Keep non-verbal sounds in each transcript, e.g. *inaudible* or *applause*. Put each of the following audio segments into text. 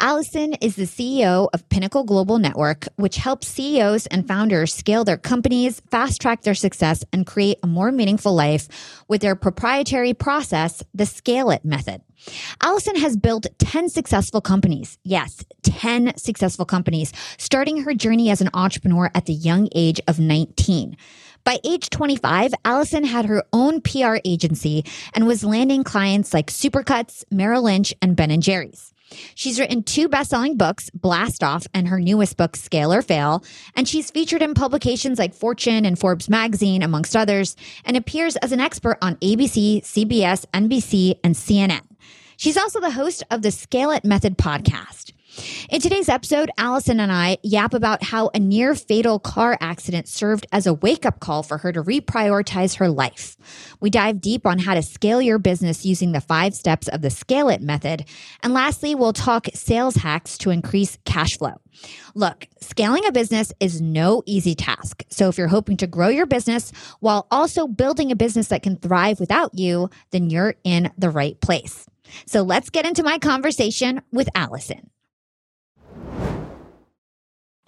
Allison is the CEO of Pinnacle Global Network, which helps CEOs and founders scale their companies, fast track their success, and create a more meaningful life with their proprietary process, the Scale It method. Allison has built 10 successful companies. Yes, 10 successful companies, starting her journey as an entrepreneur at the young age of 19. By age 25, Allison had her own PR agency and was landing clients like Supercuts, Merrill Lynch, and Ben & Jerry's. She's written two best-selling books, Blast Off and her newest book, Scale or Fail, and she's featured in publications like Fortune and Forbes magazine, amongst others, and appears as an expert on ABC, CBS, NBC, and CNN. She's also the host of the Scale It Method podcast. In today's episode, Allison and I yap about how a near fatal car accident served as a wake up call for her to reprioritize her life. We dive deep on how to scale your business using the five steps of the Scale It method. And lastly, we'll talk sales hacks to increase cash flow. Look, scaling a business is no easy task. So if you're hoping to grow your business while also building a business that can thrive without you, then you're in the right place. So let's get into my conversation with Allison.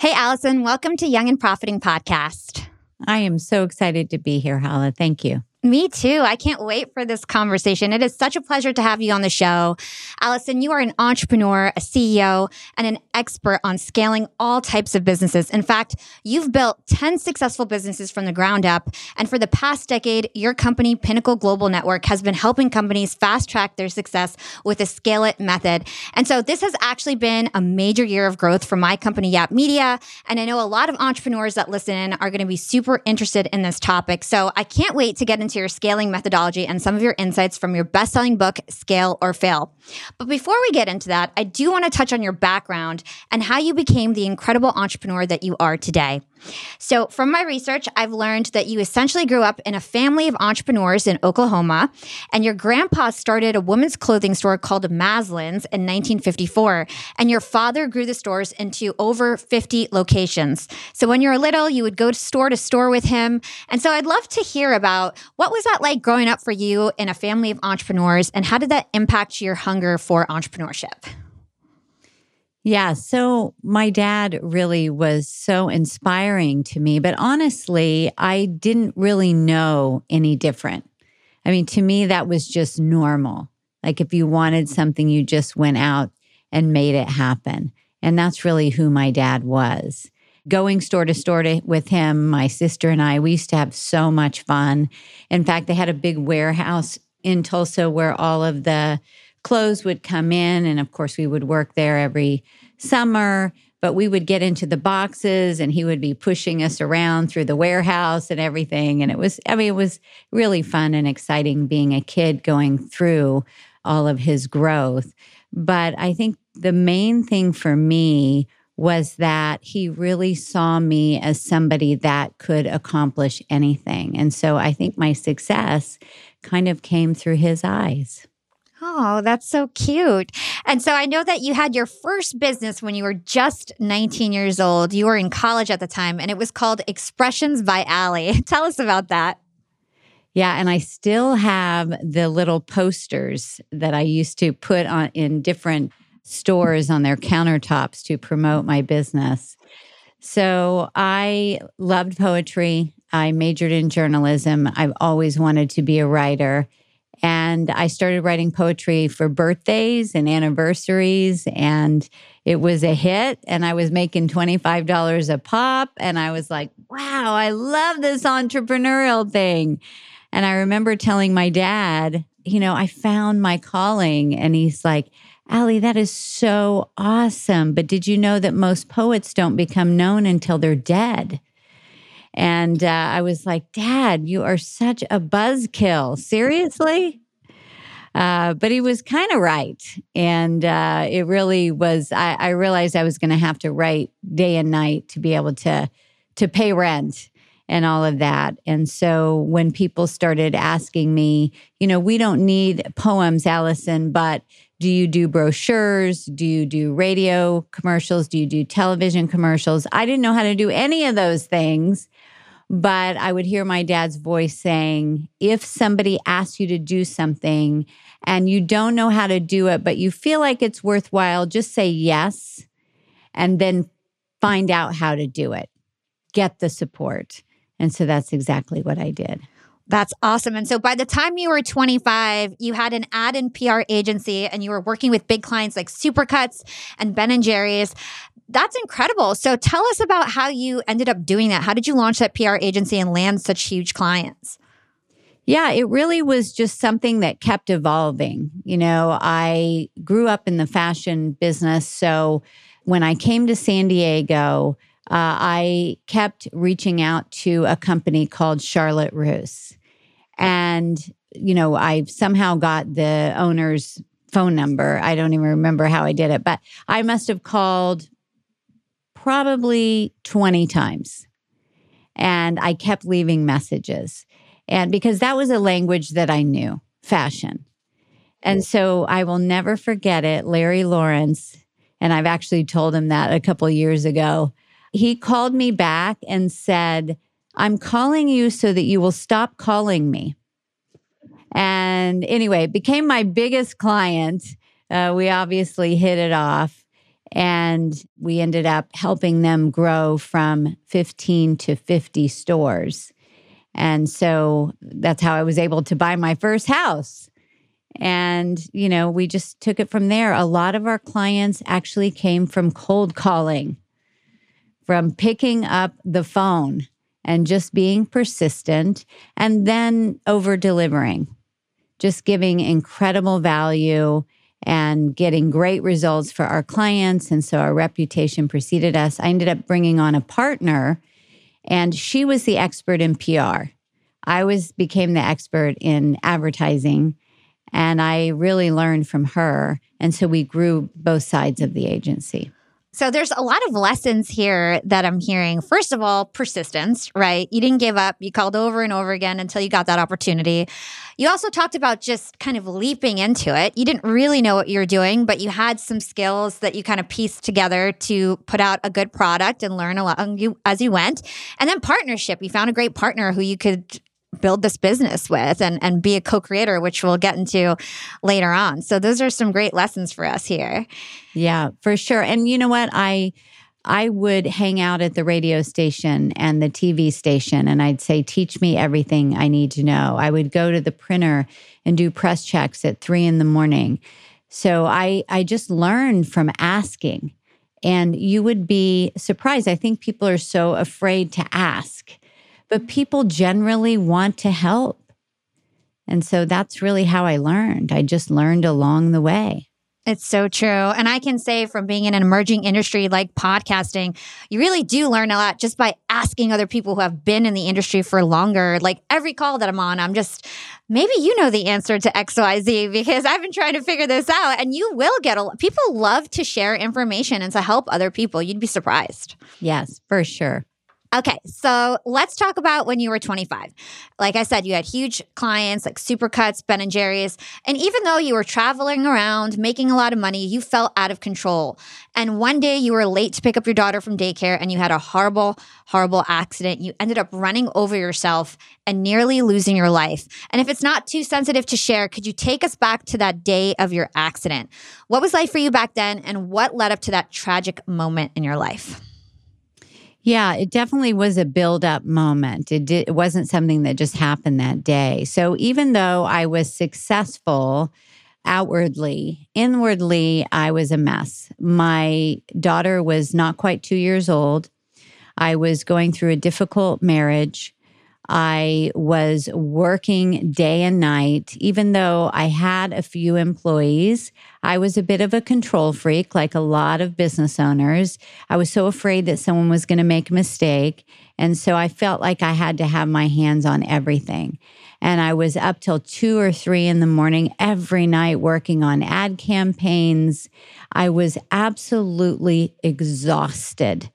Hey, Allison, welcome to Young and Profiting Podcast. I am so excited to be here, Hala. Thank you. Me too. I can't wait for this conversation. It is such a pleasure to have you on the show. Allison, you are an entrepreneur, a CEO, and an expert on scaling all types of businesses. In fact, you've built 10 successful businesses from the ground up. And for the past decade, your company, Pinnacle Global Network, has been helping companies fast track their success with a scale it method. And so this has actually been a major year of growth for my company, Yap Media. And I know a lot of entrepreneurs that listen are going to be super interested in this topic. So I can't wait to get into into your scaling methodology and some of your insights from your best selling book, Scale or Fail. But before we get into that, I do want to touch on your background and how you became the incredible entrepreneur that you are today. So, from my research, I've learned that you essentially grew up in a family of entrepreneurs in Oklahoma, and your grandpa started a women's clothing store called Maslan's in 1954, and your father grew the stores into over 50 locations. So, when you were little, you would go to store to store with him. And so, I'd love to hear about what was that like growing up for you in a family of entrepreneurs, and how did that impact your hunger for entrepreneurship? Yeah. So my dad really was so inspiring to me. But honestly, I didn't really know any different. I mean, to me, that was just normal. Like if you wanted something, you just went out and made it happen. And that's really who my dad was. Going store to store to, with him, my sister and I, we used to have so much fun. In fact, they had a big warehouse in Tulsa where all of the clothes would come in. And of course, we would work there every summer, but we would get into the boxes and he would be pushing us around through the warehouse and everything. And it was, I mean, it was really fun and exciting being a kid going through all of his growth. But I think the main thing for me was that he really saw me as somebody that could accomplish anything. And so I think my success kind of came through his eyes. Oh, that's so cute. And so I know that you had your first business when you were just 19 years old. You were in college at the time, and it was called Expressions by Allie. *laughs* Tell us about that. Yeah, and I still have the little posters that I used to put on in different stores on their countertops to promote my business. So I loved poetry. I majored in journalism. I've always wanted to be a writer. And I started writing poetry for birthdays and anniversaries. And it was a hit. And I was making $25 a pop. And I was like, wow, I love this entrepreneurial thing. And I remember telling my dad, you know, I found my calling. And he's like, Allie, that is so awesome. But did you know that most poets don't become known until they're dead? And uh, I was like, Dad, you are such a buzzkill. Seriously? Uh, but he was kind of right. And uh, it really was, I, I realized I was going to have to write day and night to be able to, to pay rent and all of that. And so when people started asking me, you know, we don't need poems, Allison, but do you do brochures? Do you do radio commercials? Do you do television commercials? I didn't know how to do any of those things. But I would hear my dad's voice saying, if somebody asks you to do something and you don't know how to do it, but you feel like it's worthwhile, just say yes and then find out how to do it. Get the support. And so that's exactly what I did. That's awesome. And so by the time you were 25, you had an ad and PR agency and you were working with big clients like Supercuts and Ben and Jerry's. That's incredible. So tell us about how you ended up doing that. How did you launch that PR agency and land such huge clients? Yeah, it really was just something that kept evolving. You know, I grew up in the fashion business. So when I came to San Diego, uh, I kept reaching out to a company called Charlotte Russe. And, you know, I somehow got the owner's phone number. I don't even remember how I did it, but I must have called probably 20 times. And I kept leaving messages. And because that was a language that I knew, fashion. And so I will never forget it. Larry Lawrence, and I've actually told him that a couple years ago. He called me back and said, I'm calling you so that you will stop calling me. And anyway, became my biggest client. Uh, we obviously hit it off. And we ended up helping them grow from 15 to 50 stores. And so that's how I was able to buy my first house. And, you know, we just took it from there. A lot of our clients actually came from cold calling, from picking up the phone and just being persistent and then over delivering, just giving incredible value and getting great results for our clients. And so our reputation preceded us. I ended up bringing on a partner, and she was the expert in PR. I was became the expert in advertising, and I really learned from her. And so we grew both sides of the agency. So there's a lot of lessons here that I'm hearing. First of all, persistence, right? You didn't give up. You called over and over again until you got that opportunity. You also talked about just kind of leaping into it. You didn't really know what you were doing, but you had some skills that you kind of pieced together to put out a good product and learn a lot as you went. And then partnership. You found a great partner who you could build this business with and, and be a co-creator which we'll get into later on. So those are some great lessons for us here. Yeah for sure. And you know what? I i would hang out at the radio station and the tv station and i'd say teach me everything i need to know. I would go to the printer and do press checks at three in the morning. So i i just learned from asking and you would be surprised. I think people are so afraid to ask but people generally want to help. And so that's really how I learned. I just learned along the way. It's so true. And I can say from being in an emerging industry like podcasting, you really do learn a lot just by asking other people who have been in the industry for longer. Like every call that I'm on, I'm just, maybe you know the answer to XYZ because I've been trying to figure this out. And you will get a lot. People love to share information and to help other people. You'd be surprised. Yes, for sure. Okay, so let's talk about when you were 25. Like I said, you had huge clients like Supercuts, Ben and Jerry's, and even though you were traveling around, making a lot of money, you felt out of control. And one day you were late to pick up your daughter from daycare and you had a horrible, horrible accident. You ended up running over yourself and nearly losing your life. And if it's not too sensitive to share, could you take us back to that day of your accident? What was life for you back then and what led up to that tragic moment in your life? Yeah, it definitely was a build up moment. It, did, it wasn't something that just happened that day. So even though I was successful outwardly, inwardly, I was a mess. My daughter was not quite two years old. I was going through a difficult marriage. I was working day and night. Even though I had a few employees, I was a bit of a control freak, like a lot of business owners. I was so afraid that someone was going to make a mistake. And so I felt like I had to have my hands on everything. And I was up till two or three in the morning every night working on ad campaigns. I was absolutely exhausted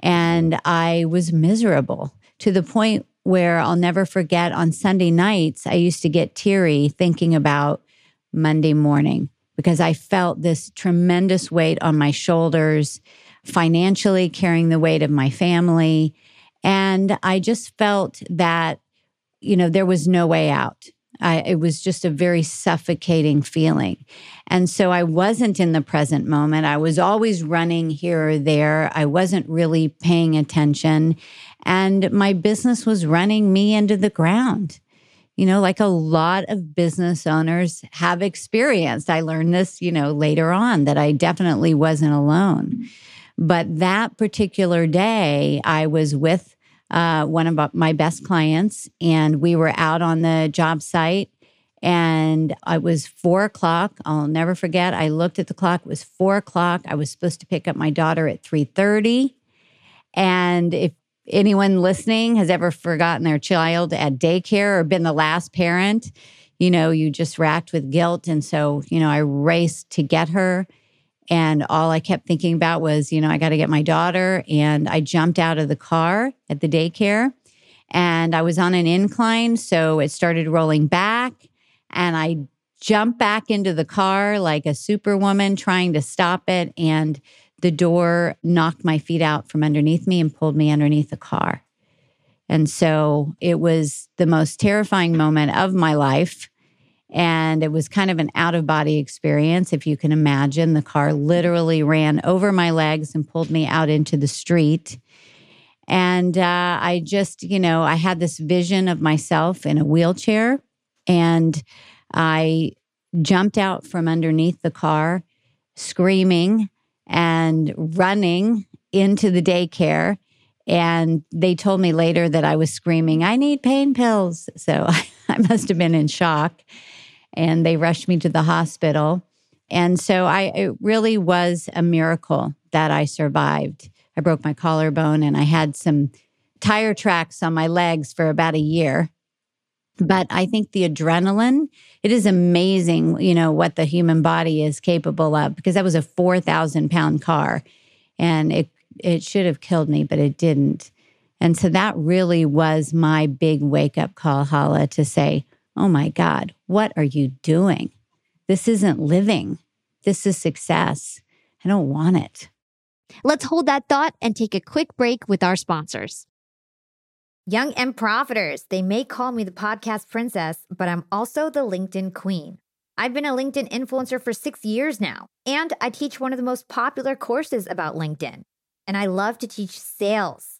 and I was miserable to the point where I'll never forget on Sunday nights, I used to get teary thinking about Monday morning because I felt this tremendous weight on my shoulders, financially carrying the weight of my family. And I just felt that, you know, there was no way out. I, it was just a very suffocating feeling. And so I wasn't in the present moment. I was always running here or there. I wasn't really paying attention. And my business was running me into the ground. You know, like a lot of business owners have experienced. I learned this, you know, later on that I definitely wasn't alone. But that particular day, I was with uh, one of my best clients, and we were out on the job site. And it was four o'clock. I'll never forget. I looked at the clock. It was four o'clock. I was supposed to pick up my daughter at three thirty. And if anyone listening has ever forgotten their child at daycare or been the last parent, you know, you just racked with guilt. And so, you know, I raced to get her. And all I kept thinking about was, you know, I got to get my daughter. And I jumped out of the car at the daycare and I was on an incline. So it started rolling back. And I jumped back into the car like a superwoman trying to stop it. And the door knocked my feet out from underneath me and pulled me underneath the car. And so it was the most terrifying moment of my life. And it was kind of an out of body experience. If you can imagine, the car literally ran over my legs and pulled me out into the street. And uh, I just, you know, I had this vision of myself in a wheelchair. And I jumped out from underneath the car, screaming and running into the daycare. And they told me later that I was screaming, I need pain pills. So *laughs* I must have been in shock. And they rushed me to the hospital. And so I it really was a miracle that I survived. I broke my collarbone and I had some tire tracks on my legs for about a year. But I think the adrenaline, it is amazing, you know, what the human body is capable of because that was a 4,000 pound car and it, it should have killed me, but it didn't. And so that really was my big wake up call, Hala, to say, oh my God, what are you doing? This isn't living. This is success. I don't want it. Let's hold that thought and take a quick break with our sponsors. Young and profiters, they may call me the podcast princess, but I'm also the LinkedIn queen. I've been a LinkedIn influencer for six years now, and I teach one of the most popular courses about LinkedIn. And I love to teach sales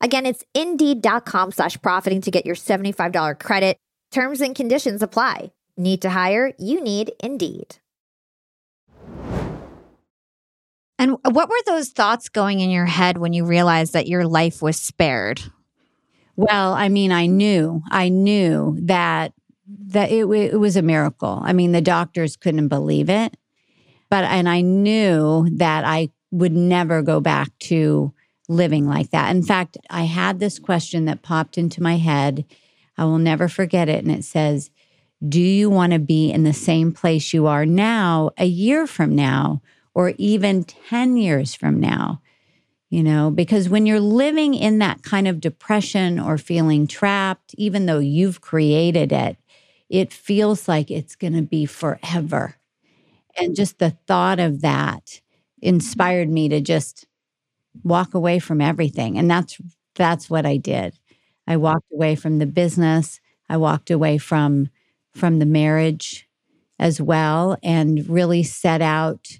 Again, it's indeed.com slash profiting to get your $75 credit. Terms and conditions apply. Need to hire? You need Indeed. And what were those thoughts going in your head when you realized that your life was spared? Well, I mean, I knew, I knew that that it, it was a miracle. I mean, the doctors couldn't believe it, but and I knew that I would never go back to living like that. In fact, I had this question that popped into my head. I will never forget it, and it says, "Do you want to be in the same place you are now a year from now?" Or even 10 years from now, you know, because when you're living in that kind of depression or feeling trapped, even though you've created it, it feels like it's going to be forever. And just the thought of that inspired me to just walk away from everything. And that's that's what I did. I walked away from the business. I walked away from from the marriage as well and really set out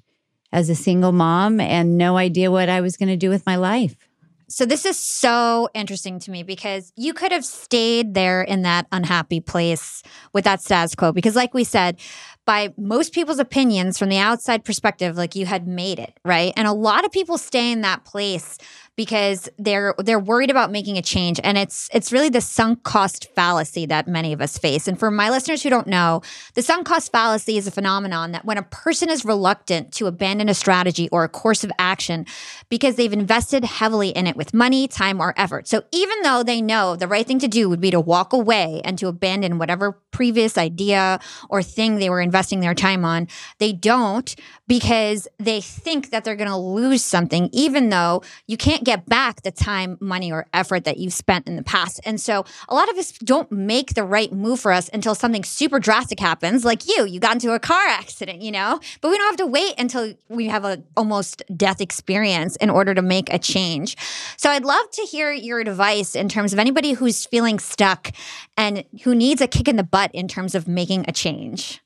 as a single mom and no idea what I was going to do with my life. So, this is so interesting to me because you could have stayed there in that unhappy place with that status quo. Because, like we said, by most people's opinions from the outside perspective, like you had made it, right? And a lot of people stay in that place because they're they're worried about making a change and it's it's really the sunk cost fallacy that many of us face and for my listeners who don't know the sunk cost fallacy is a phenomenon that when a person is reluctant to abandon a strategy or a course of action because they've invested heavily in it with money time or effort. So even though they know the right thing to do would be to walk away and to abandon whatever previous idea or thing they were investing their time on they don't because they think that they're going to lose something even though you can't get back the time, money, or effort that you've spent in the past. And so a lot of us don't make the right move for us until something super drastic happens, like you. You got into a car accident, you know? But we don't have to wait until we have a almost death experience in order to make a change. So I'd love to hear your advice in terms of anybody who's feeling stuck and who needs a kick in the butt in terms of making a change.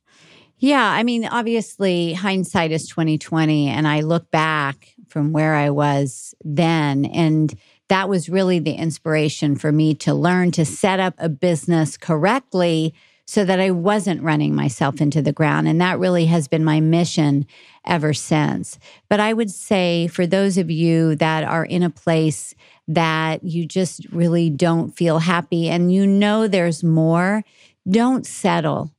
Yeah, I mean, obviously hindsight is 2020 and I look back from where I was then. And that was really the inspiration for me to learn to set up a business correctly so that I wasn't running myself into the ground. And that really has been my mission ever since. But I would say for those of you that are in a place that you just really don't feel happy and you know there's more, don't settle.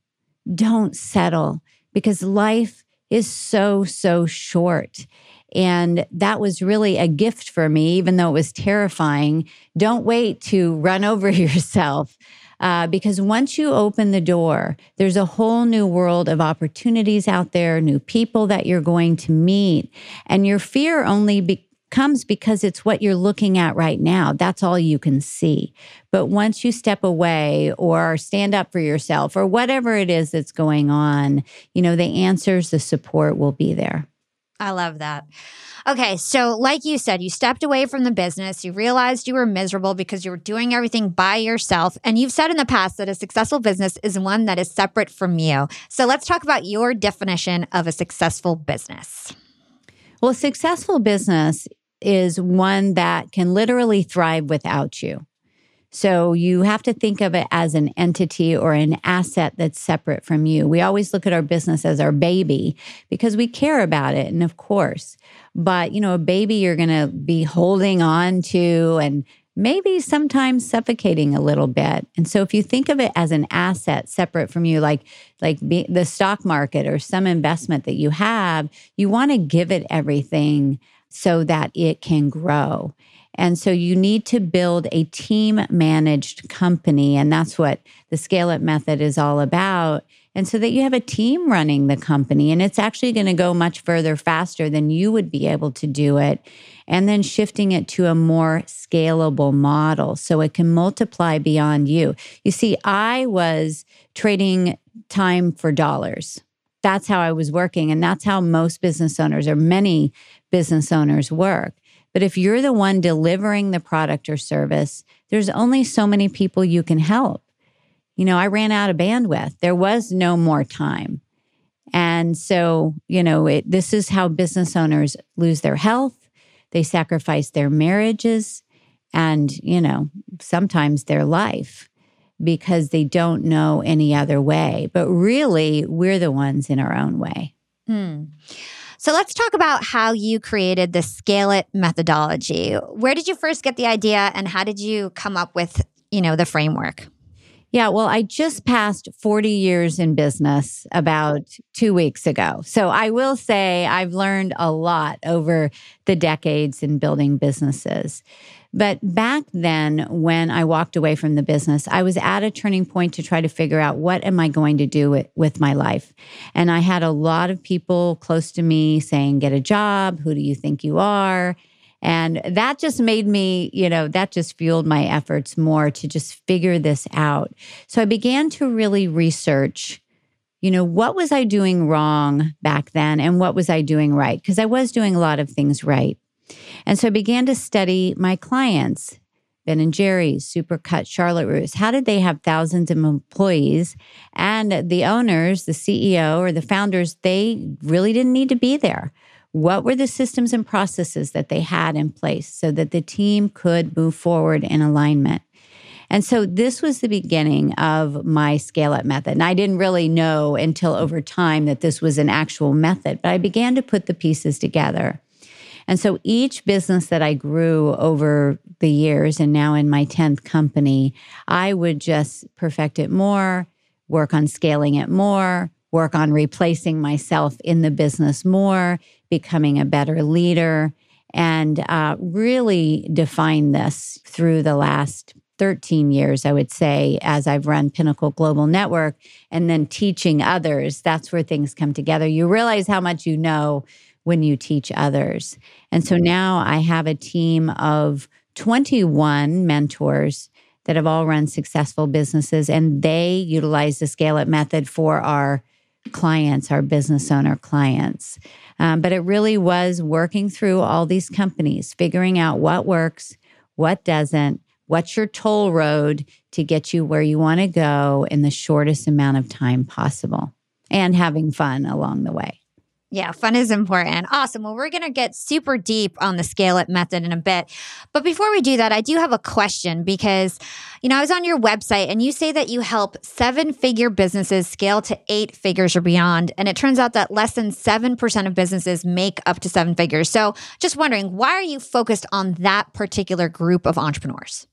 Don't settle because life is so, so short. And that was really a gift for me, even though it was terrifying. Don't wait to run *laughs* over yourself. Uh, because once you open the door, there's a whole new world of opportunities out there, new people that you're going to meet. And your fear only be- comes because it's what you're looking at right now. That's all you can see. But once you step away or stand up for yourself or whatever it is that's going on, you know, the answers, the support will be there. I love that. Okay, so like you said, you stepped away from the business. You realized you were miserable because you were doing everything by yourself. And you've said in the past that a successful business is one that is separate from you. So let's talk about your definition of a successful business. Well, successful business is one that can literally thrive without you. So you have to think of it as an entity or an asset that's separate from you. We always look at our business as our baby because we care about it. And of course, but you know, a baby you're going to be holding on to and maybe sometimes suffocating a little bit. And so if you think of it as an asset separate from you like like be, the stock market or some investment that you have, you want to give it everything so that it can grow. And so you need to build a team managed company. And that's what the Scale It method is all about. And so that you have a team running the company and it's actually going to go much further faster than you would be able to do it. And then shifting it to a more scalable model so it can multiply beyond you. You see, I was trading time for dollars. That's how I was working. And that's how most business owners or many business owners work. But if you're the one delivering the product or service, there's only so many people you can help. You know, I ran out of bandwidth. There was no more time. And so, you know, it, this is how business owners lose their health. They sacrifice their marriages and, you know, sometimes their life because they don't know any other way. But really, we're the ones in our own way. Hmm. So let's talk about how you created the Scale It methodology. Where did you first get the idea and how did you come up with, you know, the framework? Yeah, well, I just passed 40 years in business about two weeks ago. So I will say I've learned a lot over the decades in building businesses. But back then, when I walked away from the business, I was at a turning point to try to figure out what am I going to do with, with my life. And I had a lot of people close to me saying, Get a job. Who do you think you are? And that just made me, you know, that just fueled my efforts more to just figure this out. So I began to really research, you know, what was I doing wrong back then and what was I doing right? Because I was doing a lot of things right. And so I began to study my clients, Ben and Jerry's, Supercut, Charlotte Russe. How did they have thousands of employees? And the owners, the CEO or the founders, they really didn't need to be there. What were the systems and processes that they had in place so that the team could move forward in alignment? And so this was the beginning of my scale up method. And I didn't really know until over time that this was an actual method, but I began to put the pieces together. And so each business that I grew over the years, and now in my 10th company, I would just perfect it more, work on scaling it more, work on replacing myself in the business more, becoming a better leader, and uh, really define this through the last 13 years, I would say, as I've run Pinnacle Global Network and then teaching others. That's where things come together. You realize how much you know when you teach others. And so now I have a team of 21 mentors that have all run successful businesses, and they utilize the Scale It method for our clients, our business owner clients. Um, but it really was working through all these companies, figuring out what works, what doesn't, what's your toll road to get you where you want to go in the shortest amount of time possible, and having fun along the way. Yeah, fun is important. Awesome. Well, we're going to get super deep on the scale it method in a bit. But before we do that, I do have a question because, you know, I was on your website and you say that you help seven figure businesses scale to eight figures or beyond. And it turns out that less than 7% of businesses make up to seven figures. So just wondering, why are you focused on that particular group of entrepreneurs?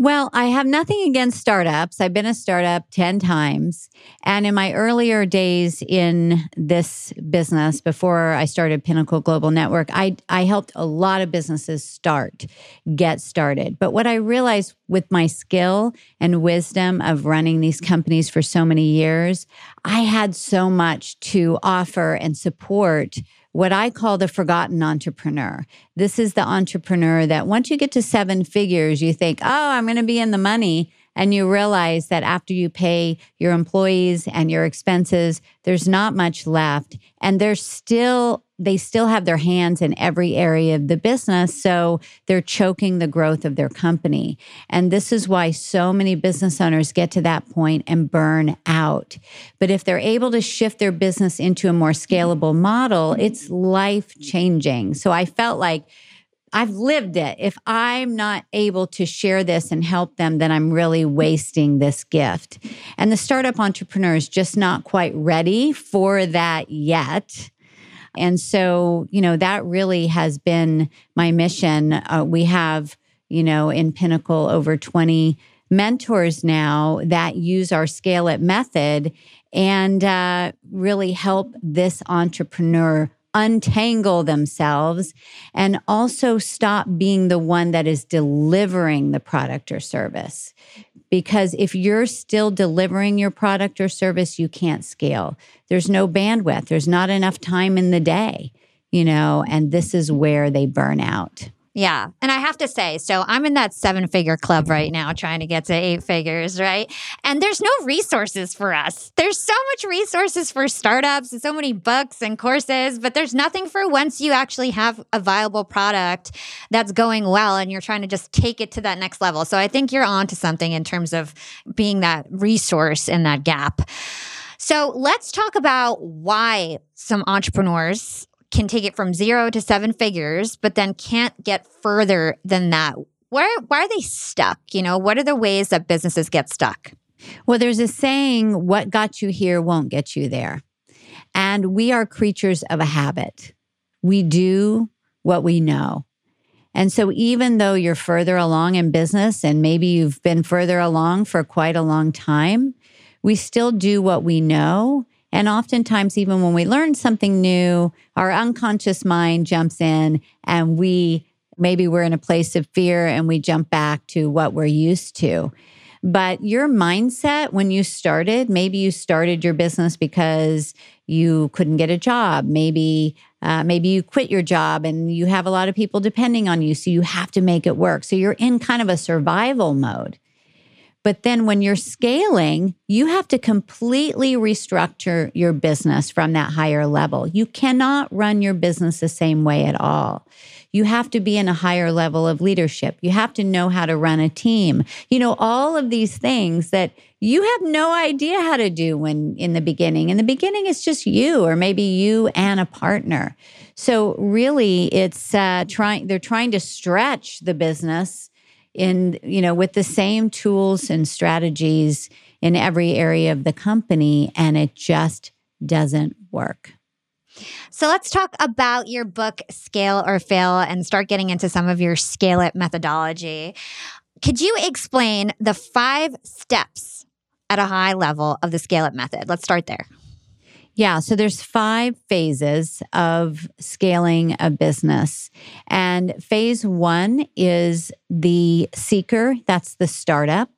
Well, I have nothing against startups. I've been a startup 10 times. And in my earlier days in this business, before I started Pinnacle Global Network, I, I helped a lot of businesses start, get started. But what I realized with my skill and wisdom of running these companies for so many years, I had so much to offer and support what I call the forgotten entrepreneur. This is the entrepreneur that once you get to seven figures, you think, oh, I'm going to be in the money. And you realize that after you pay your employees and your expenses, there's not much left. And there's still they still have their hands in every area of the business. So they're choking the growth of their company. And this is why so many business owners get to that point and burn out. But if they're able to shift their business into a more scalable model, it's life changing. So I felt like, I've lived it. If I'm not able to share this and help them, then I'm really wasting this gift. And the startup entrepreneur is just not quite ready for that yet. And so, you know, that really has been my mission. Uh, we have, you know, in Pinnacle over 20 mentors now that use our scale it method and uh, really help this entrepreneur untangle themselves and also stop being the one that is delivering the product or service. Because if you're still delivering your product or service, you can't scale. There's no bandwidth, there's not enough time in the day, you know, and this is where they burn out. Yeah. And I have to say, so I'm in that seven figure club right now, trying to get to eight figures, right? And there's no resources for us. There's so much resources for startups and so many books and courses, but there's nothing for once you actually have a viable product that's going well and you're trying to just take it to that next level. So I think you're on to something in terms of being that resource in that gap. So let's talk about why some entrepreneurs can take it from zero to seven figures, but then can't get further than that. Why, why are they stuck? You know, what are the ways that businesses get stuck? Well, there's a saying, what got you here won't get you there. And we are creatures of a habit. We do what we know. And so, even though you're further along in business and maybe you've been further along for quite a long time, we still do what we know and oftentimes, even when we learn something new, our unconscious mind jumps in and we maybe we're in a place of fear and we jump back to what we're used to. But your mindset when you started, maybe you started your business because you couldn't get a job. Maybe uh, maybe you quit your job and you have a lot of people depending on you, so you have to make it work. So you're in kind of a survival mode. But then when you're scaling, you have to completely restructure your business from that higher level. You cannot run your business the same way at all. You have to be in a higher level of leadership. You have to know how to run a team. You know, all of these things that you have no idea how to do when in the beginning. In the beginning, it's just you, or maybe you and a partner. So really, it's uh, trying. They're trying to stretch the business in you know with the same tools and strategies in every area of the company and it just doesn't work. So let's talk about your book scale or fail and start getting into some of your scale it methodology. Could you explain the five steps at a high level of the scale it method? Let's start there yeah, so there's five phases of scaling a business. And phase 1 is the seeker, that's the startup.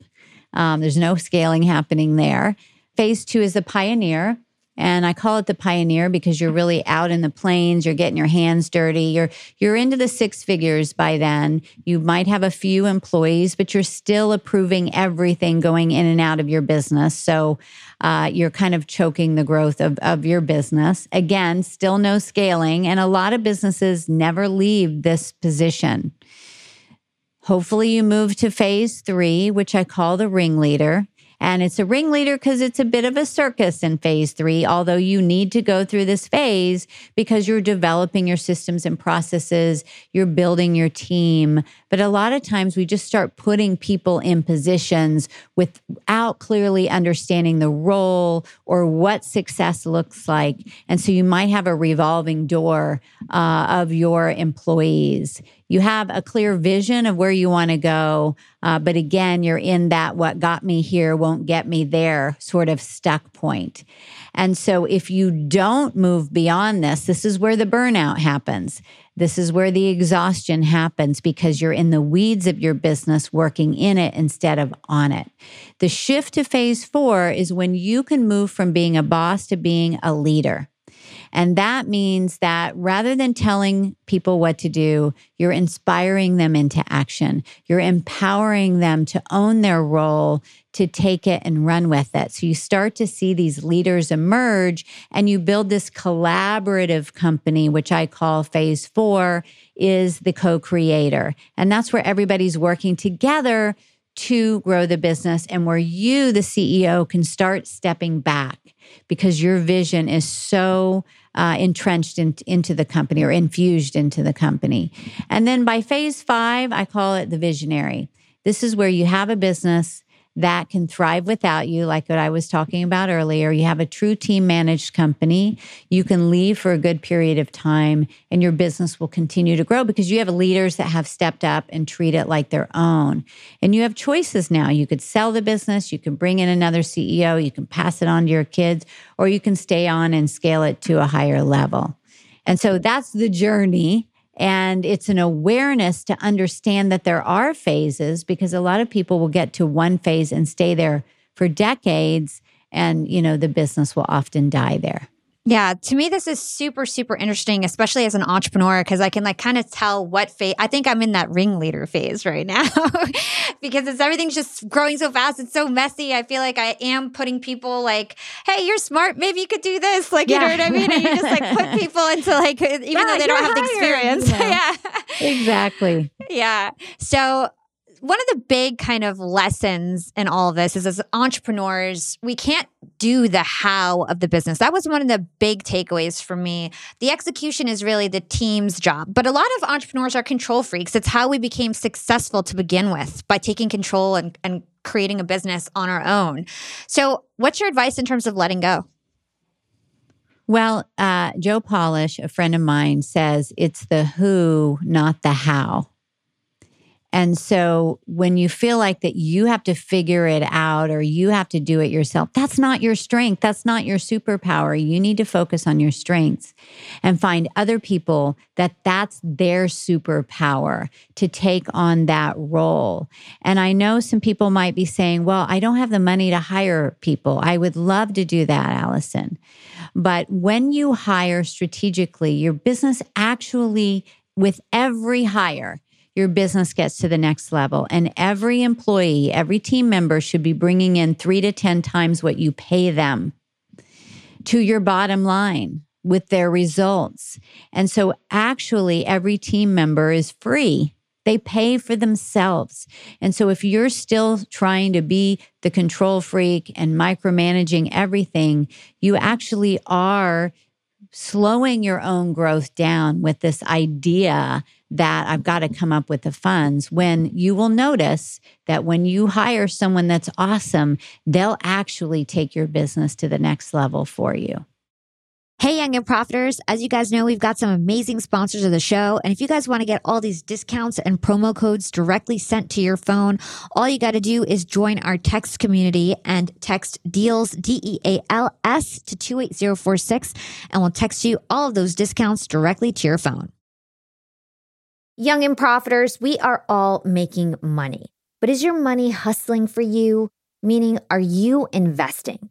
Um, there's no scaling happening there. Phase 2 is the pioneer, and I call it the pioneer because you're really out in the plains, you're getting your hands dirty, you're you're into the six figures by then. You might have a few employees, but you're still approving everything going in and out of your business. So uh, you're kind of choking the growth of, of your business. Again, still no scaling. And a lot of businesses never leave this position. Hopefully, you move to phase three, which I call the ringleader. And it's a ringleader because it's a bit of a circus in phase three, although you need to go through this phase because you're developing your systems and processes, you're building your team. But a lot of times we just start putting people in positions without clearly understanding the role or what success looks like. And so you might have a revolving door uh, of your employees you have a clear vision of where you want to go. Uh, but again, you're in that what got me here won't get me there sort of stuck point. And so if you don't move beyond this, this is where the burnout happens. This is where the exhaustion happens because you're in the weeds of your business working in it instead of on it. The shift to phase four is when you can move from being a boss to being a leader. And that means that rather than telling people what to do, you're inspiring them into action. You're empowering them to own their role, to take it and run with it. So you start to see these leaders emerge and you build this collaborative company, which I call phase four is the co creator. And that's where everybody's working together to grow the business and where you, the CEO, can start stepping back because your vision is so uh, entrenched in, into the company or infused into the company. And then by phase five, I call it the visionary. This is where you have a business that can thrive without you, like what I was talking about earlier. You have a true team managed company. You can leave for a good period of time and your business will continue to grow because you have leaders that have stepped up and treat it like their own. And you have choices now. You could sell the business, you can bring in another CEO, you can pass it on to your kids, or you can stay on and scale it to a higher level. And so that's the journey and it's an awareness to understand that there are phases because a lot of people will get to one phase and stay there for decades. And, you know, the business will often die there. Yeah, to me, this is super, super interesting, especially as an entrepreneur, because I can like kind of tell what phase. I think I'm in that ringleader phase *laughs* right now *laughs* because it's everything's just growing so fast. It's so messy. I feel like I am putting people like, hey, you're smart. Maybe you could do this. Like, yeah. you know what I mean? And you just like put people into like, even yeah, though they don't have the experience. You *laughs* know. yeah. Exactly. Yeah. So one of the big kind of lessons in all of this is as entrepreneurs, we can't do the how of the business. That was one of the big takeaways for me. The execution is really the team's job. But a lot of entrepreneurs are control freaks. It's how we became successful to begin with by taking control and, and creating a business on our own. So, what's your advice in terms of letting go? Well, uh, Joe Polish, a friend of mine, says it's the who, not the how. And so when you feel like that you have to figure it out or you have to do it yourself, that's not your strength. That's not your superpower. You need to focus on your strengths and find other people that that's their superpower to take on that role. And I know some people might be saying, well, I don't have the money to hire people. I would love to do that, Allison. But when you hire strategically, your business actually, with every hire, your business gets to the next level. And every employee, every team member should be bringing in three to 10 times what you pay them to your bottom line with their results. And so, actually, every team member is free. They pay for themselves. And so, if you're still trying to be the control freak and micromanaging everything, you actually are slowing your own growth down with this idea that I've got to come up with the funds when you will notice that when you hire someone that's awesome, they'll actually take your business to the next level for you. Hey, Young and Profiters. As you guys know, we've got some amazing sponsors of the show. And if you guys want to get all these discounts and promo codes directly sent to your phone, all you got to do is join our text community and text deals, D E A L S, to 28046, and we'll text you all of those discounts directly to your phone. Young and Profiters, we are all making money. But is your money hustling for you? Meaning, are you investing?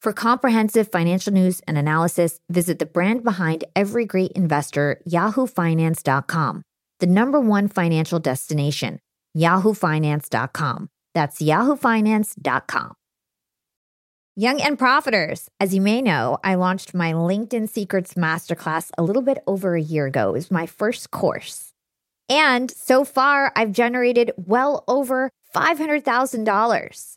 For comprehensive financial news and analysis, visit the brand behind every great investor, yahoofinance.com, the number one financial destination, yahoofinance.com. That's yahoofinance.com. Young and Profiters. As you may know, I launched my LinkedIn Secrets Masterclass a little bit over a year ago. It was my first course. And so far, I've generated well over $500,000.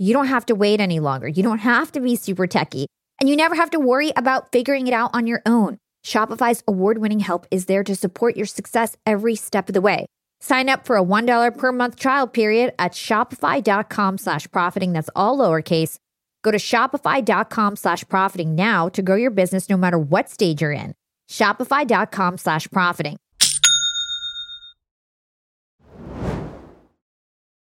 you don't have to wait any longer. You don't have to be super techy. And you never have to worry about figuring it out on your own. Shopify's award winning help is there to support your success every step of the way. Sign up for a $1 per month trial period at shopify.com slash profiting. That's all lowercase. Go to shopify.com slash profiting now to grow your business no matter what stage you're in. Shopify.com slash profiting.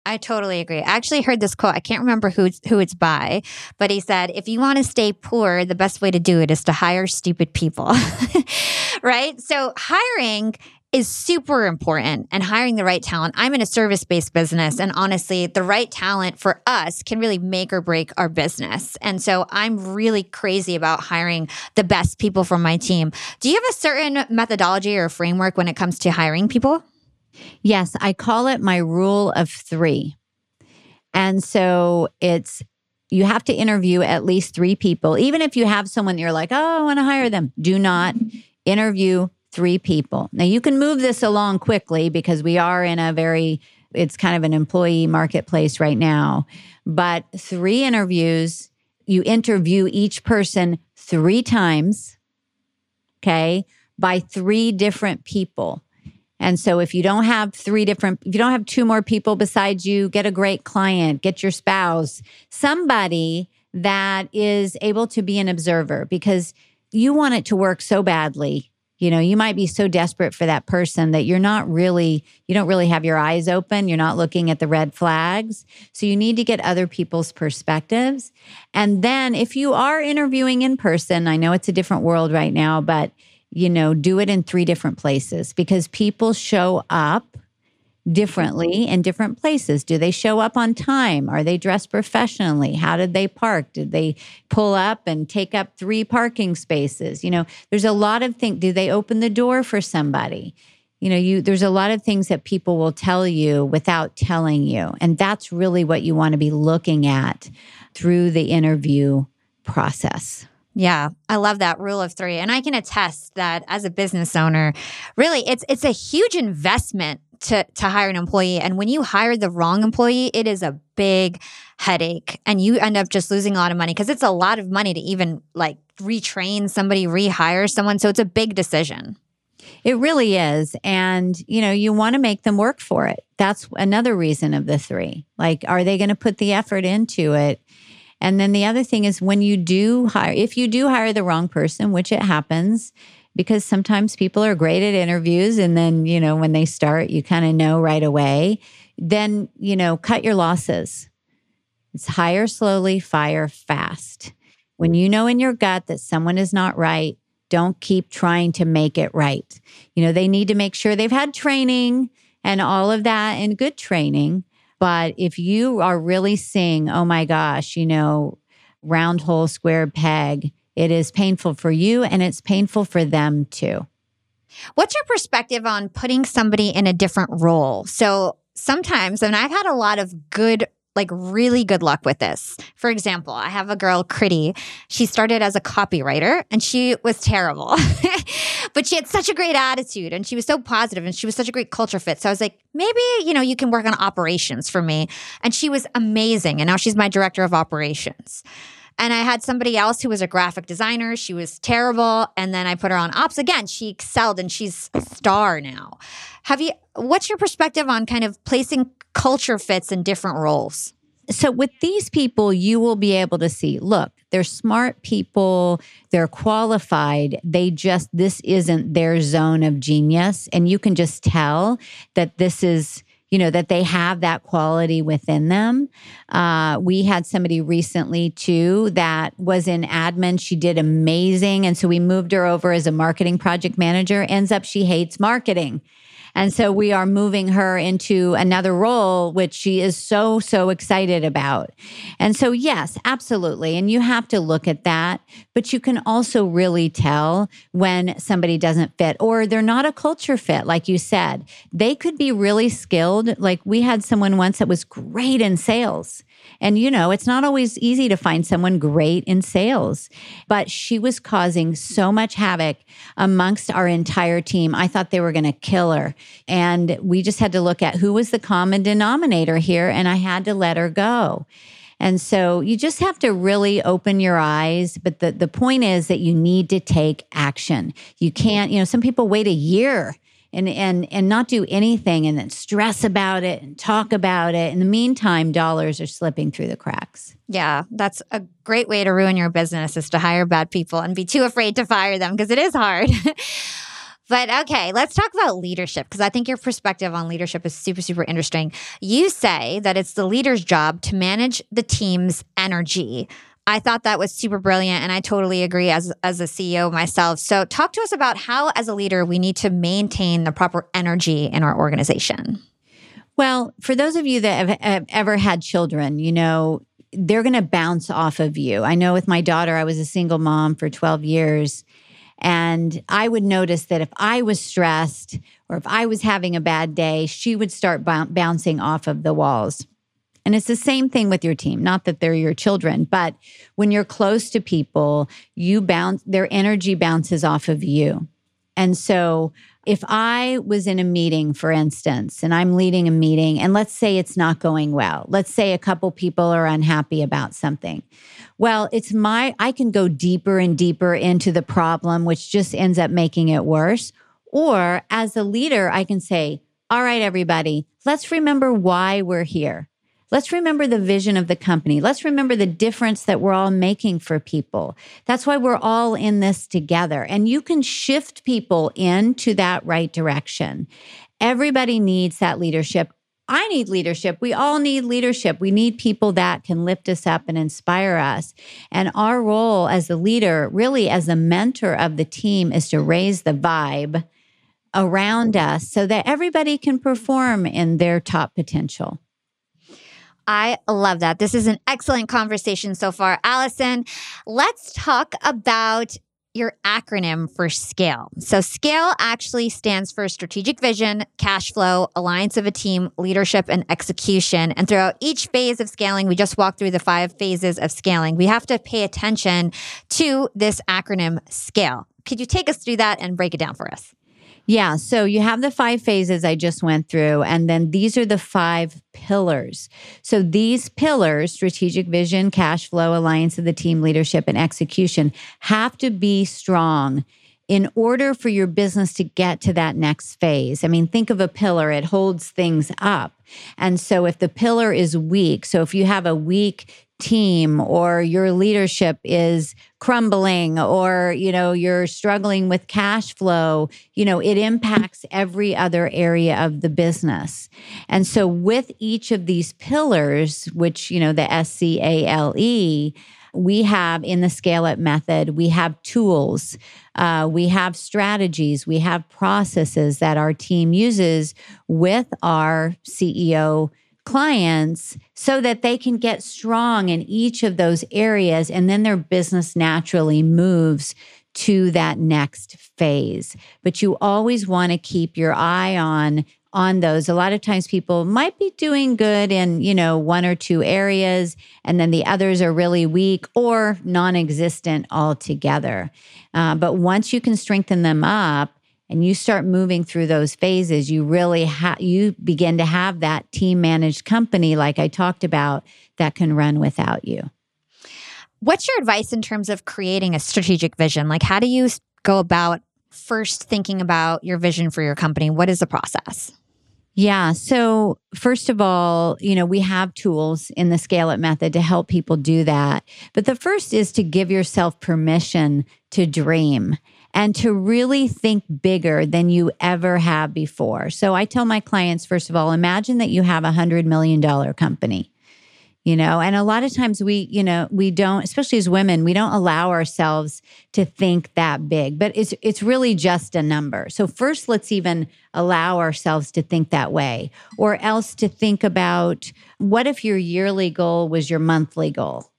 I totally agree. I actually heard this quote. I can't remember who who it's by, but he said, "If you want to stay poor, the best way to do it is to hire stupid people." *laughs* right? So hiring is super important and hiring the right talent. I'm in a service based business, and honestly, the right talent for us can really make or break our business. And so I'm really crazy about hiring the best people from my team. Do you have a certain methodology or framework when it comes to hiring people? Yes, I call it my rule of three. And so it's you have to interview at least three people. Even if you have someone you're like, oh, I want to hire them, do not interview three people. Now you can move this along quickly because we are in a very, it's kind of an employee marketplace right now. But three interviews, you interview each person three times, okay, by three different people. And so if you don't have three different, if you don't have two more people besides you, get a great client, get your spouse, somebody that is able to be an observer because you want it to work so badly. You know you might be so desperate for that person that you're not really you don't really have your eyes open. You're not looking at the red flags. So you need to get other people's perspectives. And then if you are interviewing in person i know it's a different world right now but you know do it in three different places because people show up differently in different places? Do they show up on time? Are they dressed professionally? How did they park? Did they pull up and take up three parking spaces? You know, there's a lot of things. Do they open the door for somebody? You know, you there's a lot of things that people will tell you without telling you. And that's really what you want to be looking at through the interview process. Yeah, I love that rule of 3 and I can attest that as a business owner, really it's it's a huge investment to to hire an employee and when you hire the wrong employee it is a big headache and you end up just losing a lot of money because it's a lot of money to even like retrain somebody rehire someone so it's a big decision. It really is and you know you want to make them work for it. That's another reason of the three. Like are they going to put the effort into it and then the other thing is when you do hire if you do hire the wrong person which it happens because sometimes people are great at interviews and then, you know, when they start, you kind of know right away. then, you know, cut your losses. It's hire slowly, fire fast. When you know in your gut that someone is not right, don't keep trying to make it right. You know, they need to make sure they've had training and all of that and good training. But if you are really seeing, oh my gosh, you know, round hole, square peg, it is painful for you and it's painful for them too. What's your perspective on putting somebody in a different role? So sometimes, and I've had a lot of good like really good luck with this. For example, I have a girl, Critty. She started as a copywriter and she was terrible, *laughs* but she had such a great attitude and she was so positive and she was such a great culture fit. So I was like, maybe, you know, you can work on operations for me. And she was amazing. And now she's my director of operations. And I had somebody else who was a graphic designer. She was terrible. And then I put her on ops again. She excelled and she's a star now. Have you, what's your perspective on kind of placing culture fits in different roles? So, with these people, you will be able to see look, they're smart people, they're qualified. They just, this isn't their zone of genius. And you can just tell that this is, you know, that they have that quality within them. Uh, we had somebody recently too that was in admin. She did amazing. And so we moved her over as a marketing project manager. Ends up she hates marketing. And so we are moving her into another role, which she is so, so excited about. And so, yes, absolutely. And you have to look at that, but you can also really tell when somebody doesn't fit or they're not a culture fit, like you said. They could be really skilled. Like we had someone once that was great in sales and, you know, it's not always easy to find someone great in sales, but she was causing so much havoc amongst our entire team. I thought they were going to kill her. And we just had to look at who was the common denominator here, and I had to let her go. And so you just have to really open your eyes. But the, the point is that you need to take action. You can't, you know, some people wait a year and and and not do anything and then stress about it and talk about it. In the meantime, dollars are slipping through the cracks. Yeah, that's a great way to ruin your business is to hire bad people and be too afraid to fire them because it is hard. *laughs* But okay, let's talk about leadership because I think your perspective on leadership is super, super interesting. You say that it's the leader's job to manage the team's energy. I thought that was super brilliant and I totally agree as as a CEO myself. So talk to us about how as a leader we need to maintain the proper energy in our organization. Well, for those of you that have, have ever had children, you know, they're going to bounce off of you. I know with my daughter, I was a single mom for 12 years. And I would notice that if I was stressed or if I was having a bad day, she would start b- bouncing off of the walls. And it's the same thing with your team, not that they're your children, but when you're close to people, you bounce, their energy bounces off of you. And so if I was in a meeting, for instance, and I'm leading a meeting, and let's say it's not going well, let's say a couple people are unhappy about something. Well, it's my, I can go deeper and deeper into the problem, which just ends up making it worse. Or as a leader, I can say, all right, everybody, let's remember why we're here. Let's remember the vision of the company. Let's remember the difference that we're all making for people. That's why we're all in this together. And you can shift people into that right direction. Everybody needs that leadership. I need leadership. We all need leadership. We need people that can lift us up and inspire us. And our role as the leader, really as the mentor of the team, is to raise the vibe around us so that everybody can perform in their top potential. I love that. This is an excellent conversation so far. Allison, let's talk about your acronym for SCALE. So, SCALE actually stands for strategic vision, cash flow, alliance of a team, leadership, and execution. And throughout each phase of scaling, we just walked through the five phases of scaling. We have to pay attention to this acronym SCALE. Could you take us through that and break it down for us? Yeah. So you have the five phases I just went through, and then these are the five pillars. So these pillars strategic vision, cash flow, alliance of the team, leadership, and execution have to be strong in order for your business to get to that next phase. I mean, think of a pillar, it holds things up. And so if the pillar is weak, so if you have a weak team or your leadership is crumbling or you know you're struggling with cash flow you know it impacts every other area of the business. And so with each of these pillars which you know the S C A L E we have in the scale up method we have tools uh, we have strategies we have processes that our team uses with our ceo clients so that they can get strong in each of those areas and then their business naturally moves to that next phase. But you always want to keep your eye on on those. A lot of times people might be doing good in you know one or two areas and then the others are really weak or non-existent altogether. Uh, but once you can strengthen them up and you start moving through those phases you really have you begin to have that team managed company like i talked about that can run without you what's your advice in terms of creating a strategic vision like how do you go about first thinking about your vision for your company what is the process yeah. So, first of all, you know, we have tools in the scale up method to help people do that. But the first is to give yourself permission to dream and to really think bigger than you ever have before. So I tell my clients, first of all, imagine that you have a $100 million company you know? And a lot of times we you know we don't especially as women we don't allow ourselves to think that big but it's it's really just a number. So first let's even allow ourselves to think that way or else to think about what if your yearly goal was your monthly goal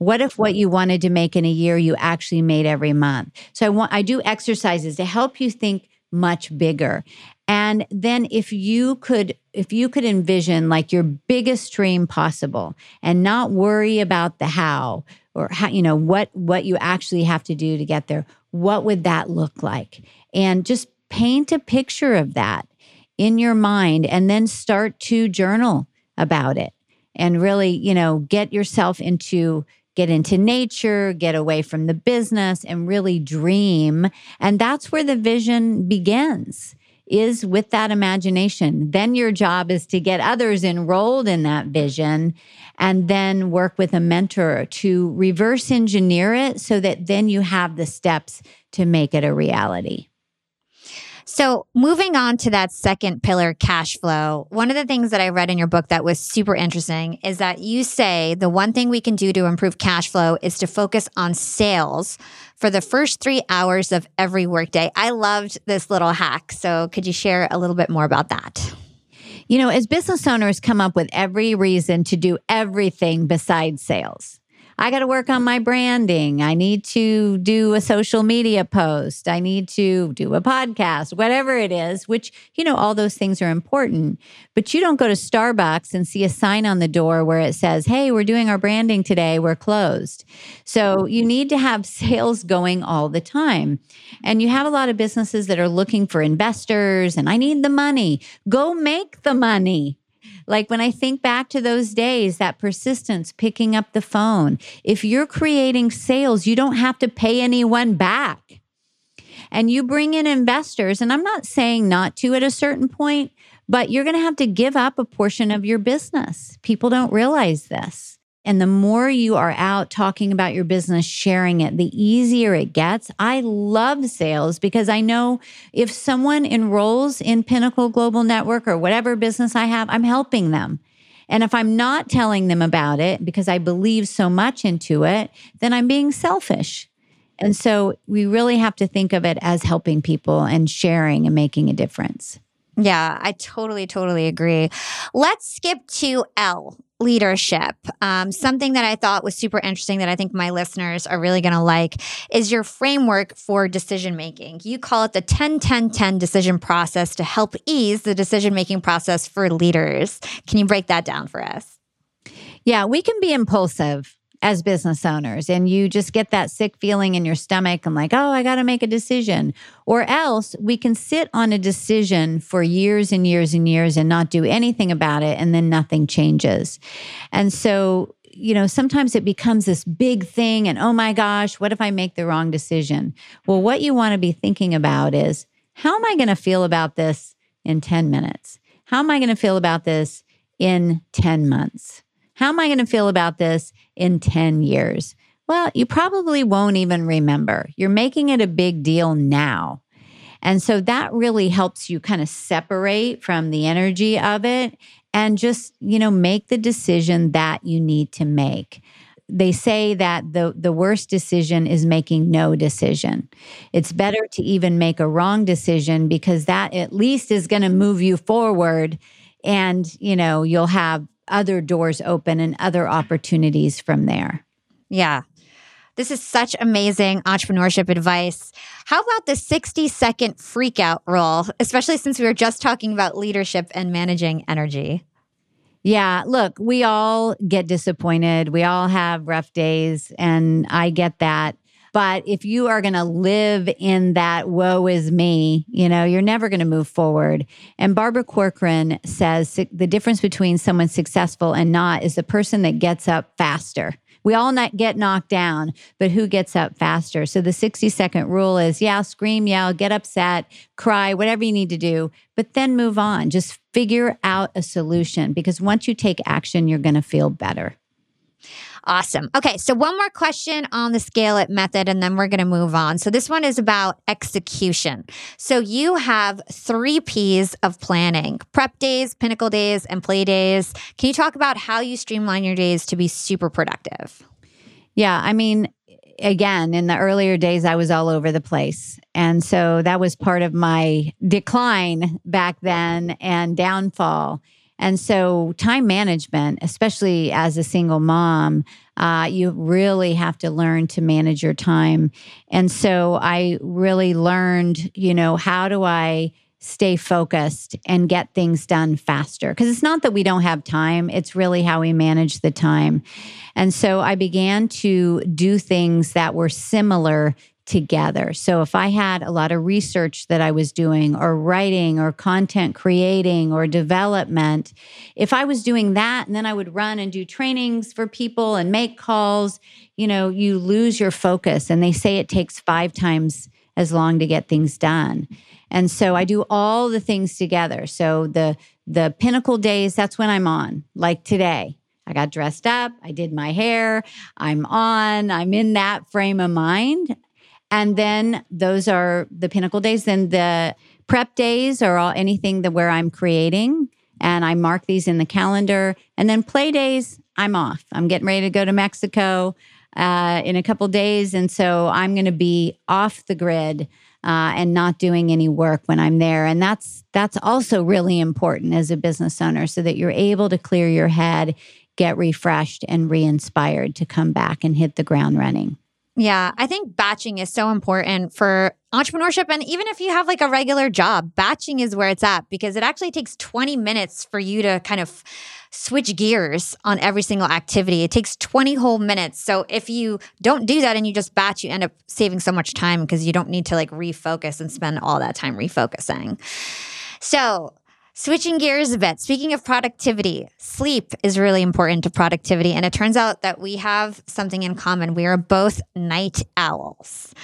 what if what you wanted to make in a year you actually made every month? So I want I do exercises to help you think much bigger. And then if you could if you could envision like your biggest dream possible and not worry about the how or how you know what what you actually have to do to get there, what would that look like? And just paint a picture of that in your mind and then start to journal about it and really, you know, get yourself into get into nature, get away from the business, and really dream. And that's where the vision begins is with that imagination. Then your job is to get others enrolled in that vision and then work with a mentor to reverse engineer it so that then you have the steps to make it a reality. So, moving on to that second pillar, cash flow, one of the things that I read in your book that was super interesting is that you say the one thing we can do to improve cash flow is to focus on sales for the first three hours of every workday. I loved this little hack. So, could you share a little bit more about that? You know, as business owners come up with every reason to do everything besides sales. I got to work on my branding. I need to do a social media post. I need to do a podcast, whatever it is, which, you know, all those things are important. But you don't go to Starbucks and see a sign on the door where it says, hey, we're doing our branding today, we're closed. So you need to have sales going all the time. And you have a lot of businesses that are looking for investors and I need the money. Go make the money. Like when I think back to those days, that persistence, picking up the phone. If you're creating sales, you don't have to pay anyone back. And you bring in investors, and I'm not saying not to at a certain point, but you're going to have to give up a portion of your business. People don't realize this. And the more you are out talking about your business, sharing it, the easier it gets. I love sales because I know if someone enrolls in Pinnacle Global Network or whatever business I have, I'm helping them. And if I'm not telling them about it because I believe so much into it, then I'm being selfish. And so we really have to think of it as helping people and sharing and making a difference. Yeah, I totally, totally agree. Let's skip to L leadership. Um, something that I thought was super interesting that I think my listeners are really going to like is your framework for decision making. You call it the 10 10 10 decision process to help ease the decision making process for leaders. Can you break that down for us? Yeah, we can be impulsive as business owners and you just get that sick feeling in your stomach and like, oh, I got to make a decision. Or else we can sit on a decision for years and years and years and not do anything about it and then nothing changes. And so, you know, sometimes it becomes this big thing and oh my gosh, what if I make the wrong decision? Well, what you want to be thinking about is how am I going to feel about this in 10 minutes? How am I going to feel about this in 10 months? How am I going to feel about this in 10 years? Well, you probably won't even remember. You're making it a big deal now. And so that really helps you kind of separate from the energy of it and just, you know, make the decision that you need to make they say that the the worst decision is making no decision. It's better to even make a wrong decision because that at least is going to move you forward and, you know, you'll have other doors open and other opportunities from there. Yeah. This is such amazing entrepreneurship advice. How about the 60 second freakout rule, especially since we were just talking about leadership and managing energy? Yeah, look, we all get disappointed. We all have rough days, and I get that. But if you are going to live in that woe is me, you know, you're never going to move forward. And Barbara Corcoran says the difference between someone successful and not is the person that gets up faster. We all get knocked down, but who gets up faster? So the 60 second rule is yeah, scream, yell, get upset, cry, whatever you need to do, but then move on. Just figure out a solution because once you take action, you're going to feel better. Awesome. Okay, so one more question on the scale it method, and then we're going to move on. So this one is about execution. So you have three P's of planning prep days, pinnacle days, and play days. Can you talk about how you streamline your days to be super productive? Yeah, I mean, again, in the earlier days, I was all over the place. And so that was part of my decline back then and downfall. And so, time management, especially as a single mom, uh, you really have to learn to manage your time. And so, I really learned, you know, how do I stay focused and get things done faster? Because it's not that we don't have time, it's really how we manage the time. And so, I began to do things that were similar together. So if I had a lot of research that I was doing, or writing, or content creating, or development, if I was doing that and then I would run and do trainings for people and make calls, you know, you lose your focus. And they say it takes five times as long to get things done. And so I do all the things together. So the the pinnacle days, that's when I'm on, like today. I got dressed up, I did my hair, I'm on, I'm in that frame of mind. And then those are the pinnacle days. Then the prep days are all anything that where I'm creating and I mark these in the calendar. And then play days, I'm off. I'm getting ready to go to Mexico uh, in a couple days, and so I'm going to be off the grid uh, and not doing any work when I'm there. And that's that's also really important as a business owner, so that you're able to clear your head, get refreshed, and re-inspired to come back and hit the ground running. Yeah, I think batching is so important for entrepreneurship. And even if you have like a regular job, batching is where it's at because it actually takes 20 minutes for you to kind of switch gears on every single activity. It takes 20 whole minutes. So if you don't do that and you just batch, you end up saving so much time because you don't need to like refocus and spend all that time refocusing. So Switching gears a bit, speaking of productivity, sleep is really important to productivity. And it turns out that we have something in common. We are both night owls.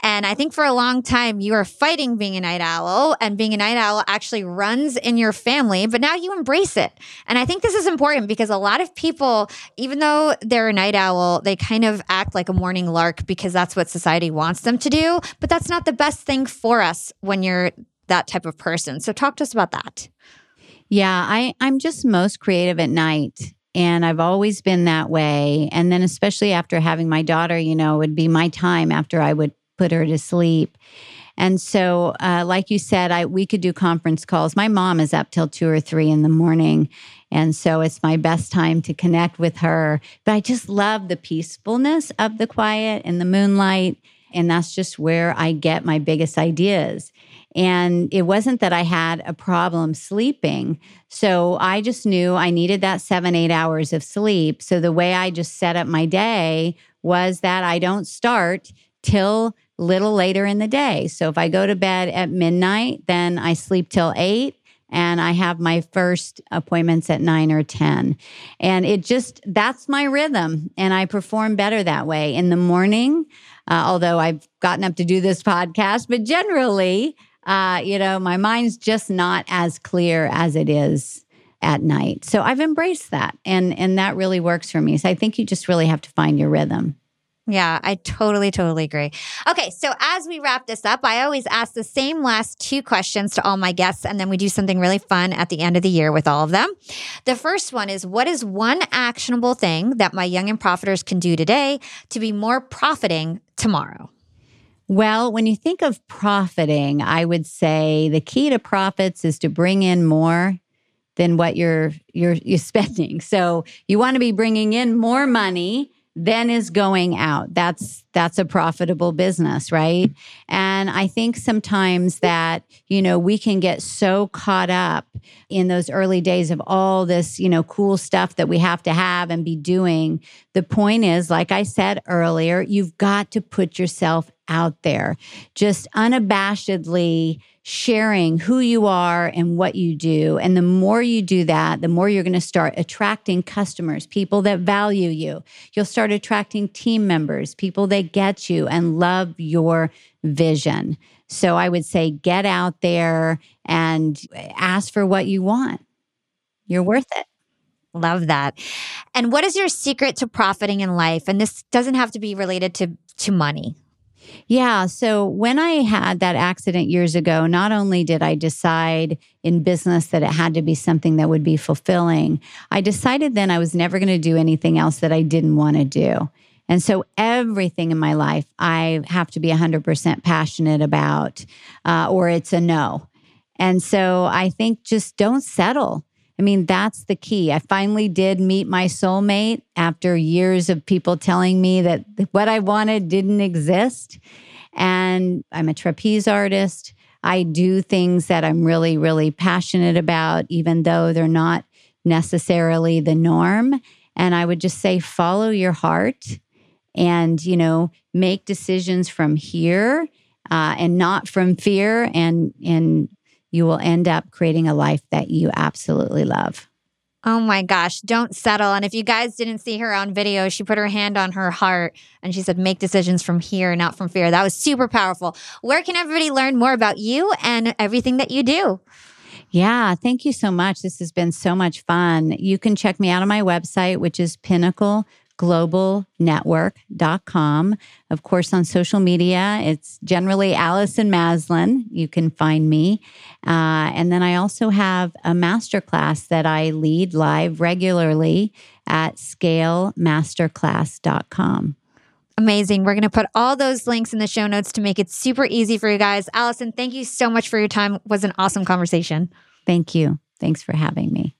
And I think for a long time, you are fighting being a night owl, and being a night owl actually runs in your family, but now you embrace it. And I think this is important because a lot of people, even though they're a night owl, they kind of act like a morning lark because that's what society wants them to do. But that's not the best thing for us when you're that type of person. So talk to us about that. Yeah, I, I'm just most creative at night. And I've always been that way. And then, especially after having my daughter, you know, would be my time after I would put her to sleep. And so, uh, like you said, I we could do conference calls. My mom is up till two or three in the morning, and so it's my best time to connect with her. But I just love the peacefulness of the quiet and the moonlight, and that's just where I get my biggest ideas. And it wasn't that I had a problem sleeping. So I just knew I needed that seven, eight hours of sleep. So the way I just set up my day was that I don't start till little later in the day. So if I go to bed at midnight, then I sleep till eight and I have my first appointments at nine or 10. And it just, that's my rhythm. And I perform better that way in the morning, uh, although I've gotten up to do this *laughs* podcast, but generally, uh, you know, my mind's just not as clear as it is at night. So I've embraced that and and that really works for me. So I think you just really have to find your rhythm. Yeah, I totally, totally agree. Okay, so as we wrap this up, I always ask the same last two questions to all my guests, and then we do something really fun at the end of the year with all of them. The first one is What is one actionable thing that my young and profiters can do today to be more profiting tomorrow? Well, when you think of profiting, I would say the key to profits is to bring in more than what you're you're you're *laughs* spending. So you want to be bringing in more money than is going out. That's that's a profitable business, right? And I think sometimes that, you know, we can get so caught up in those early days of all this, you know, cool stuff that we have to have and be doing. The point is, like I said earlier, you've got to put yourself out there. Just unabashedly sharing who you are and what you do. And the more you do that, the more you're going to start attracting customers, people that value you. You'll start attracting team members, people that get you and love your vision. So I would say get out there and ask for what you want. You're worth it. Love that. And what is your secret to profiting in life? And this doesn't have to be related to to money. Yeah. So when I had that accident years ago, not only did I decide in business that it had to be something that would be fulfilling, I decided then I was never going to do anything else that I didn't want to do. And so everything in my life, I have to be 100% passionate about, uh, or it's a no. And so I think just don't settle. I mean, that's the key. I finally did meet my soulmate after years of people telling me that what I wanted didn't exist. And I'm a trapeze artist. I do things that I'm really, really passionate about, even though they're not necessarily the norm. And I would just say, follow your heart and, you know, make decisions from here uh, and not from fear and, and, you will end up creating a life that you absolutely love. Oh my gosh, don't settle. And if you guys didn't see her on video, she put her hand on her heart and she said, make decisions from here, not from fear. That was super powerful. Where can everybody learn more about you and everything that you do? Yeah, thank you so much. This has been so much fun. You can check me out on my website, which is Pinnacle globalnetwork.com. Of course, on social media, it's generally Allison Maslan. You can find me. Uh, and then I also have a masterclass that I lead live regularly at scalemasterclass.com. Amazing. We're going to put all those links in the show notes to make it super easy for you guys. Allison, thank you so much for your time. It was an awesome conversation. Thank you. Thanks for having me.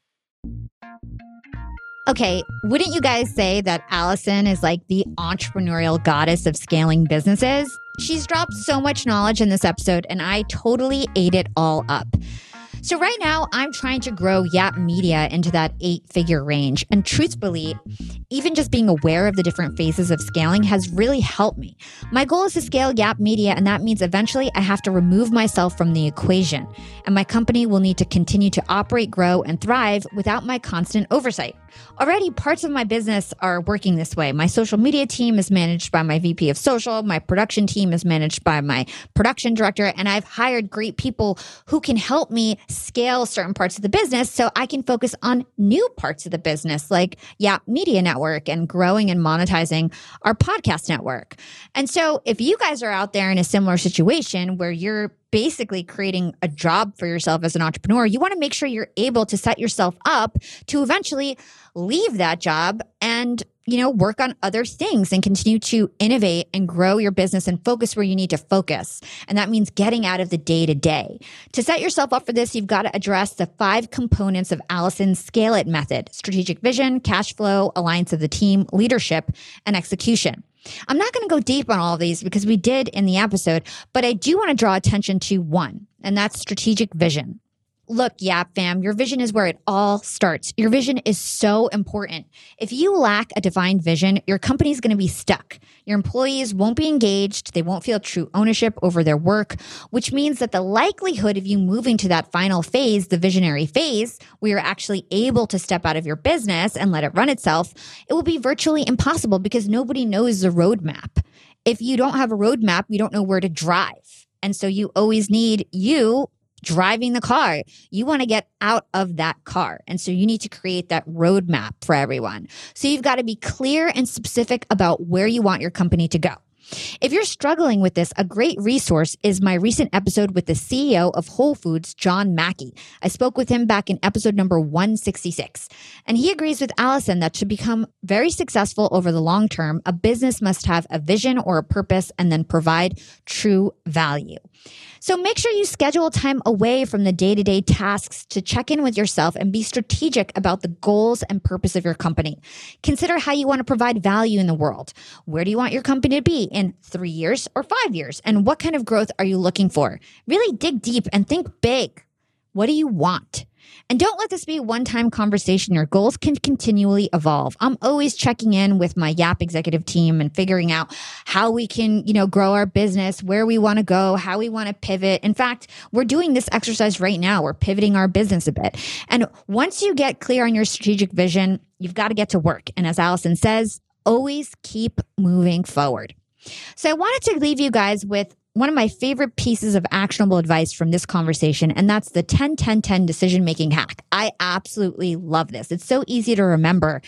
Okay, wouldn't you guys say that Allison is like the entrepreneurial goddess of scaling businesses? She's dropped so much knowledge in this episode, and I totally ate it all up. So, right now, I'm trying to grow Yap Media into that eight figure range. And truthfully, even just being aware of the different phases of scaling has really helped me. My goal is to scale Yap Media, and that means eventually I have to remove myself from the equation. And my company will need to continue to operate, grow, and thrive without my constant oversight. Already, parts of my business are working this way. My social media team is managed by my VP of social, my production team is managed by my production director, and I've hired great people who can help me scale certain parts of the business so I can focus on new parts of the business, like Yap Media Network and growing and monetizing our podcast network. And so, if you guys are out there in a similar situation where you're basically creating a job for yourself as an entrepreneur, you want to make sure you're able to set yourself up to eventually leave that job and you know work on other things and continue to innovate and grow your business and focus where you need to focus. And that means getting out of the day to day to set yourself up for this you've got to address the five components of allison's scale it method strategic vision cash flow alliance of the team leadership and execution I'm not going to go deep on all of these because we did in the episode, but I do want to draw attention to one, and that's strategic vision. Look, Yap fam, your vision is where it all starts. Your vision is so important. If you lack a defined vision, your company's going to be stuck. Your employees won't be engaged. They won't feel true ownership over their work, which means that the likelihood of you moving to that final phase, the visionary phase, where you're actually able to step out of your business and let it run itself, it will be virtually impossible because nobody knows the roadmap. If you don't have a roadmap, you don't know where to drive. And so you always need you driving the car. You want to get out of that car. And so you need to create that roadmap for everyone. So you've got to be clear and specific about where you want your company to go. If you're struggling with this, a great resource is my recent episode with the CEO of Whole Foods, John Mackey. I spoke with him back in episode number 166. And he agrees with Allison that to become very successful over the long term, a business must have a vision or a purpose and then provide true value. So make sure you schedule time away from the day to day tasks to check in with yourself and be strategic about the goals and purpose of your company. Consider how you want to provide value in the world. Where do you want your company to be in three years or five years? And what kind of growth are you looking for? Really dig deep and think big. What do you want? And don't let this be a one time conversation. Your goals can continually evolve. I'm always checking in with my YAP executive team and figuring out how we can, you know, grow our business, where we want to go, how we want to pivot. In fact, we're doing this exercise right now. We're pivoting our business a bit. And once you get clear on your strategic vision, you've got to get to work. And as Allison says, always keep moving forward. So I wanted to leave you guys with one of my favorite pieces of actionable advice from this conversation, and that's the 10 10 10 decision making hack. I absolutely love this. It's so easy to remember.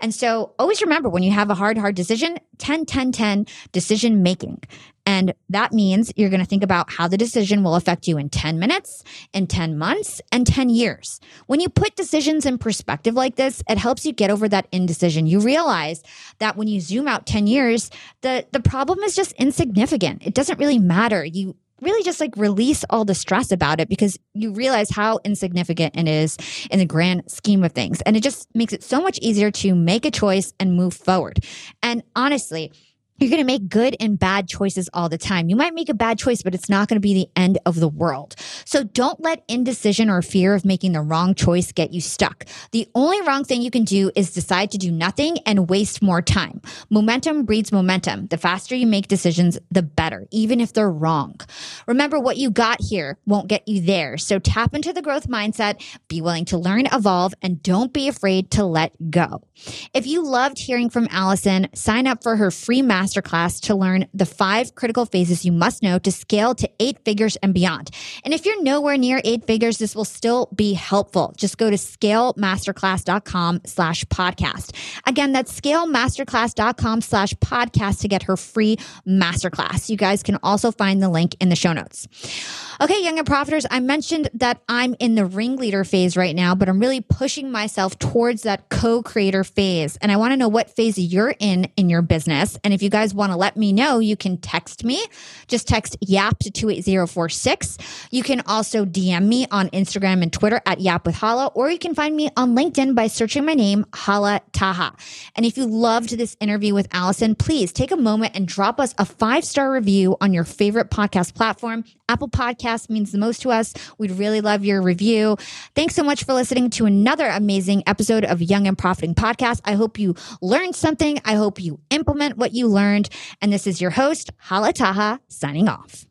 And so always remember when you have a hard, hard decision, 10 10 10 decision making. And that means you're going to think about how the decision will affect you in 10 minutes, in 10 months, and 10 years. When you put decisions in perspective like this, it helps you get over that indecision. You realize that when you zoom out 10 years, the, the problem is just insignificant. It doesn't really matter. You really just like release all the stress about it because you realize how insignificant it is in the grand scheme of things. And it just makes it so much easier to make a choice and move forward. And honestly, you're going to make good and bad choices all the time. You might make a bad choice, but it's not going to be the end of the world. So don't let indecision or fear of making the wrong choice get you stuck. The only wrong thing you can do is decide to do nothing and waste more time. Momentum breeds momentum. The faster you make decisions, the better, even if they're wrong. Remember, what you got here won't get you there. So tap into the growth mindset, be willing to learn, evolve, and don't be afraid to let go. If you loved hearing from Allison, sign up for her free master masterclass to learn the five critical phases you must know to scale to eight figures and beyond. And if you're nowhere near eight figures, this will still be helpful. Just go to scalemasterclass.com slash podcast. Again, that's scalemasterclass.com slash podcast to get her free masterclass. You guys can also find the link in the show notes. Okay, young and profiters, I mentioned that I'm in the ringleader phase right now, but I'm really pushing myself towards that co-creator phase. And I want to know what phase you're in in your business. And if you guys want to let me know, you can text me. Just text YAP to 28046. You can also DM me on Instagram and Twitter at YAP with Hala, or you can find me on LinkedIn by searching my name, Hala Taha. And if you loved this interview with Allison, please take a moment and drop us a five star review on your favorite podcast platform. Apple Podcast means the most to us. We'd really love your review. Thanks so much for listening to another amazing episode of Young and Profiting Podcast. I hope you learned something. I hope you implement what you learned. And this is your host, Hala Taha, signing off.